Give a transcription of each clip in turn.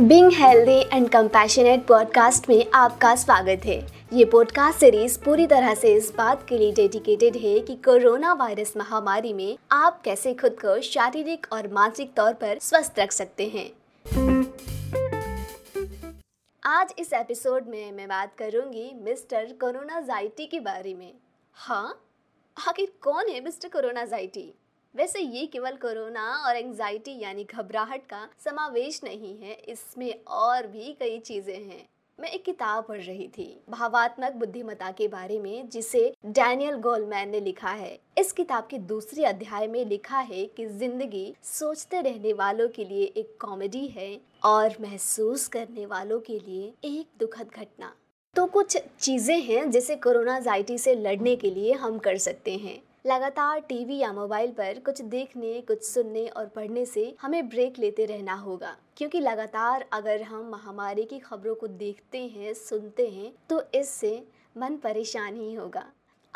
Being healthy and compassionate podcast में आपका स्वागत है। ये पॉडकास्ट सीरीज़ पूरी तरह से इस बात के लिए डेडिकेटेड है कि कोरोना वायरस महामारी में आप कैसे खुद को शारीरिक और मानसिक तौर पर स्वस्थ रख सकते हैं। आज इस एपिसोड में मैं बात करूँगी मिस्टर कोरोना जाइटी के बारे में। हाँ? आखिर कौन है मिस्टर कोरोना जाइटी वैसे ये केवल कोरोना और एंजाइटी यानी घबराहट का समावेश नहीं है, इसमें और भी कई चीज़ें हैं। मैं एक किताब पढ़ रही थी, भावात्मक बुद्धिमत्ता के बारे में, जिसे डैनियल गोलमैन ने लिखा है। इस किताब के दूसरे अध्याय में लिखा है कि ज़िंदगी सोचते रहने वालों के लिए एक कॉमेडी है और महसूस करने वालों के लिए एक दुखद घटना। तो कुछ चीज़ें हैं जिसे कोरोना जाइटी से लड़ने के लिए हम कर सकते हैं। लगातार टीवी या मोबाइल पर कुछ देखने, कुछ सुनने और पढ़ने से हमें ब्रेक लेते रहना होगा। क्योंकि लगातार अगर हम महामारी की खबरों को देखते हैं, सुनते हैं तो इससे मन परेशान ही होगा।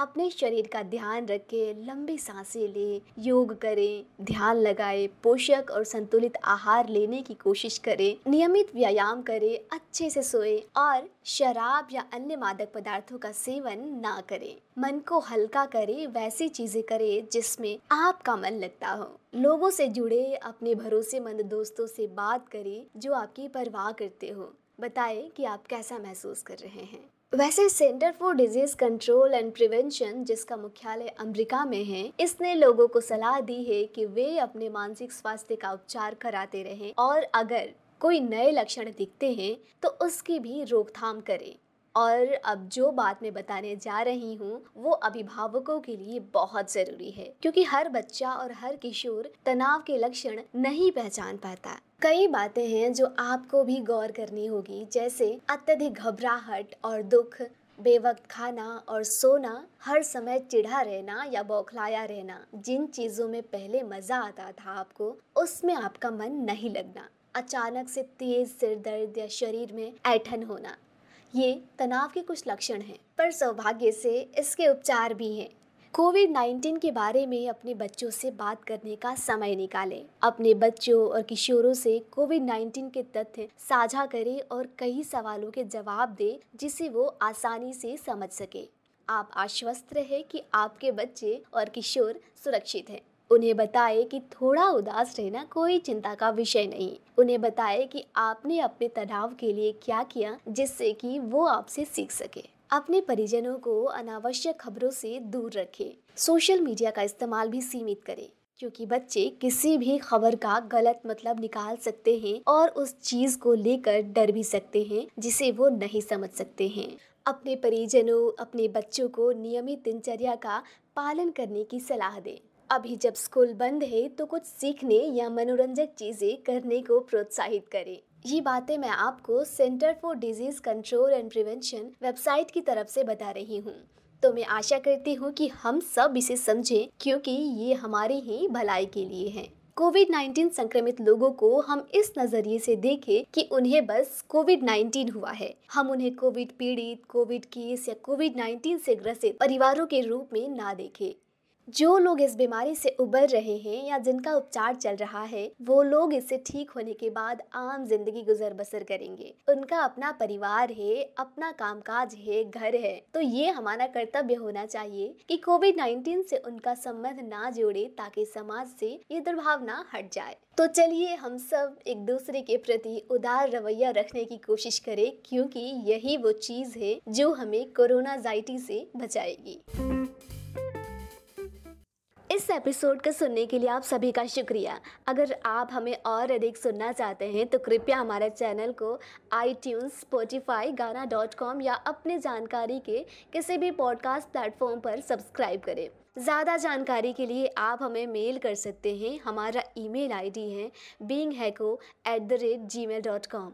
अपने शरीर का ध्यान रखें, लंबी साँसें ले, योग करें, ध्यान लगाए, पोषक और संतुलित आहार लेने की कोशिश करें, नियमित व्यायाम करें, अच्छे से सोए और शराब या अन्य मादक पदार्थों का सेवन ना करें। मन को हल्का करें, वैसी चीज़ें करें जिसमें आपका मन लगता हो। लोगों से जुड़े, अपने भरोसेमंद दोस्तों से बात करें जो आपकी परवाह करते हो। बताएँ कि आप कैसा महसूस कर रहे हैं। वैसे centre for disease control and prevention, जिसका मुख्यालय अमेरिका में है, इसने लोगों को सलाह दी है कि वे अपने मानसिक स्वास्थ्य का उपचार कराते रहें और अगर कोई नए लक्षण दिखते हैं तो उसकी भी रोकथाम करें। और अब जो बात मैं बताने जा रही हूँ, वो अभिभावकों के लिए बहुत ज़रूरी है, क्योंकि हर बच्चा और हर किशोर तनाव के लक्षण नहीं पहचान पाता। कई बातें हैं जो आपको भी गौर करनी होगी, जैसे अत्यधिक घबराहट और दुख, बेवक्त खाना और सोना, हर समय चिढ़ा रहना या बौखलाया रहना। जिन चीज़ों में पहले मज़ा आता था आपको, उसमें आपका मन नहीं लगना। अचानक से तेज सिर दर्द या शरीर में ऐठन होना। ये तनाव के कुछ लक्षण हैं, पर सौभाग्य से इसके उपचार भी हैं। कोविड 19 के बारे में अपने बच्चों से बात करने का समय निकालें। अपने बच्चों और किशोरों से कोविड 19 के तथ्य साझा करें और कई सवालों के जवाब दें जिसे वो आसानी से समझ सके। आप आश्वस्त रहे कि आपके बच्चे और किशोर सुरक्षित हैं। उन्हें बताए कि थोड़ा उदास रहना कोई चिंता का विषय नहीं। उन्हें बताए कि आपने अपने तनाव के लिए क्या किया, जिससे कि वो आपसे सीख सके। अपने परिजनों को अनावश्यक खबरों से दूर रखें। सोशल मीडिया का इस्तेमाल भी सीमित करें, क्योंकि बच्चे किसी भी खबर का गलत मतलब निकाल सकते हैं और उस चीज़ को लेकर डर भी सकते हैं, जिसे वो नहीं समझ सकते हैं। अपने परिजनों, अपने बच्चों को नियमित दिनचर्या का पालन करने की सलाह दें। अभी जब स्कूल बंद है तो कुछ सीखने या मनोरंजक चीज़ें करने को प्रोत्साहित करें। ये बातें मैं आपको centre for disease control and prevention website की तरफ़ से बता रही हूँ। तो मैं आशा करती हूँ कि हम सब इसे समझें, क्योंकि ये हमारी ही भलाई के लिए है। कोविड 19 संक्रमित लोगों को हम इस नज़रिए से देखें कि उन्हें बस कोविड 19 हुआ है। हम उन्हें कोविड पीड़ित, कोविड केस या कोविड 19 से ग्रसित परिवारों के रूप में ना देखें। जो लोग इस बीमारी से उबर रहे हैं या जिनका उपचार चल रहा है, वो लोग इससे ठीक होने के बाद आम ज़िंदगी गुजर बसर करेंगे। उनका अपना परिवार है, अपना कामकाज है, घर है। तो ये हमारा कर्तव्य होना चाहिए कि कोविड 19 से उनका संबंध ना जोड़े ताकि समाज से ये दुर्भावना हट जाए। तो चलिए हम सब एक दूसरे के प्रति उदार रवैया रखने की कोशिश करें, क्योंकि यही वो चीज़ है जो हमें कोरोना जाइटी से बचाएगी। एपिसोड को सुनने के लिए आप सभी का शुक्रिया। अगर आप हमें और अधिक सुनना चाहते हैं तो कृपया हमारे चैनल को iTunes Spotify Gaana dot com या अपने जानकारी के किसी भी पॉडकास्ट प्लेटफॉर्म पर सब्सक्राइब करें। ज़्यादा जानकारी के लिए आप हमें मेल कर सकते हैं। हमारा ईमेल आईडी है being हैको at the rate Gmail dot com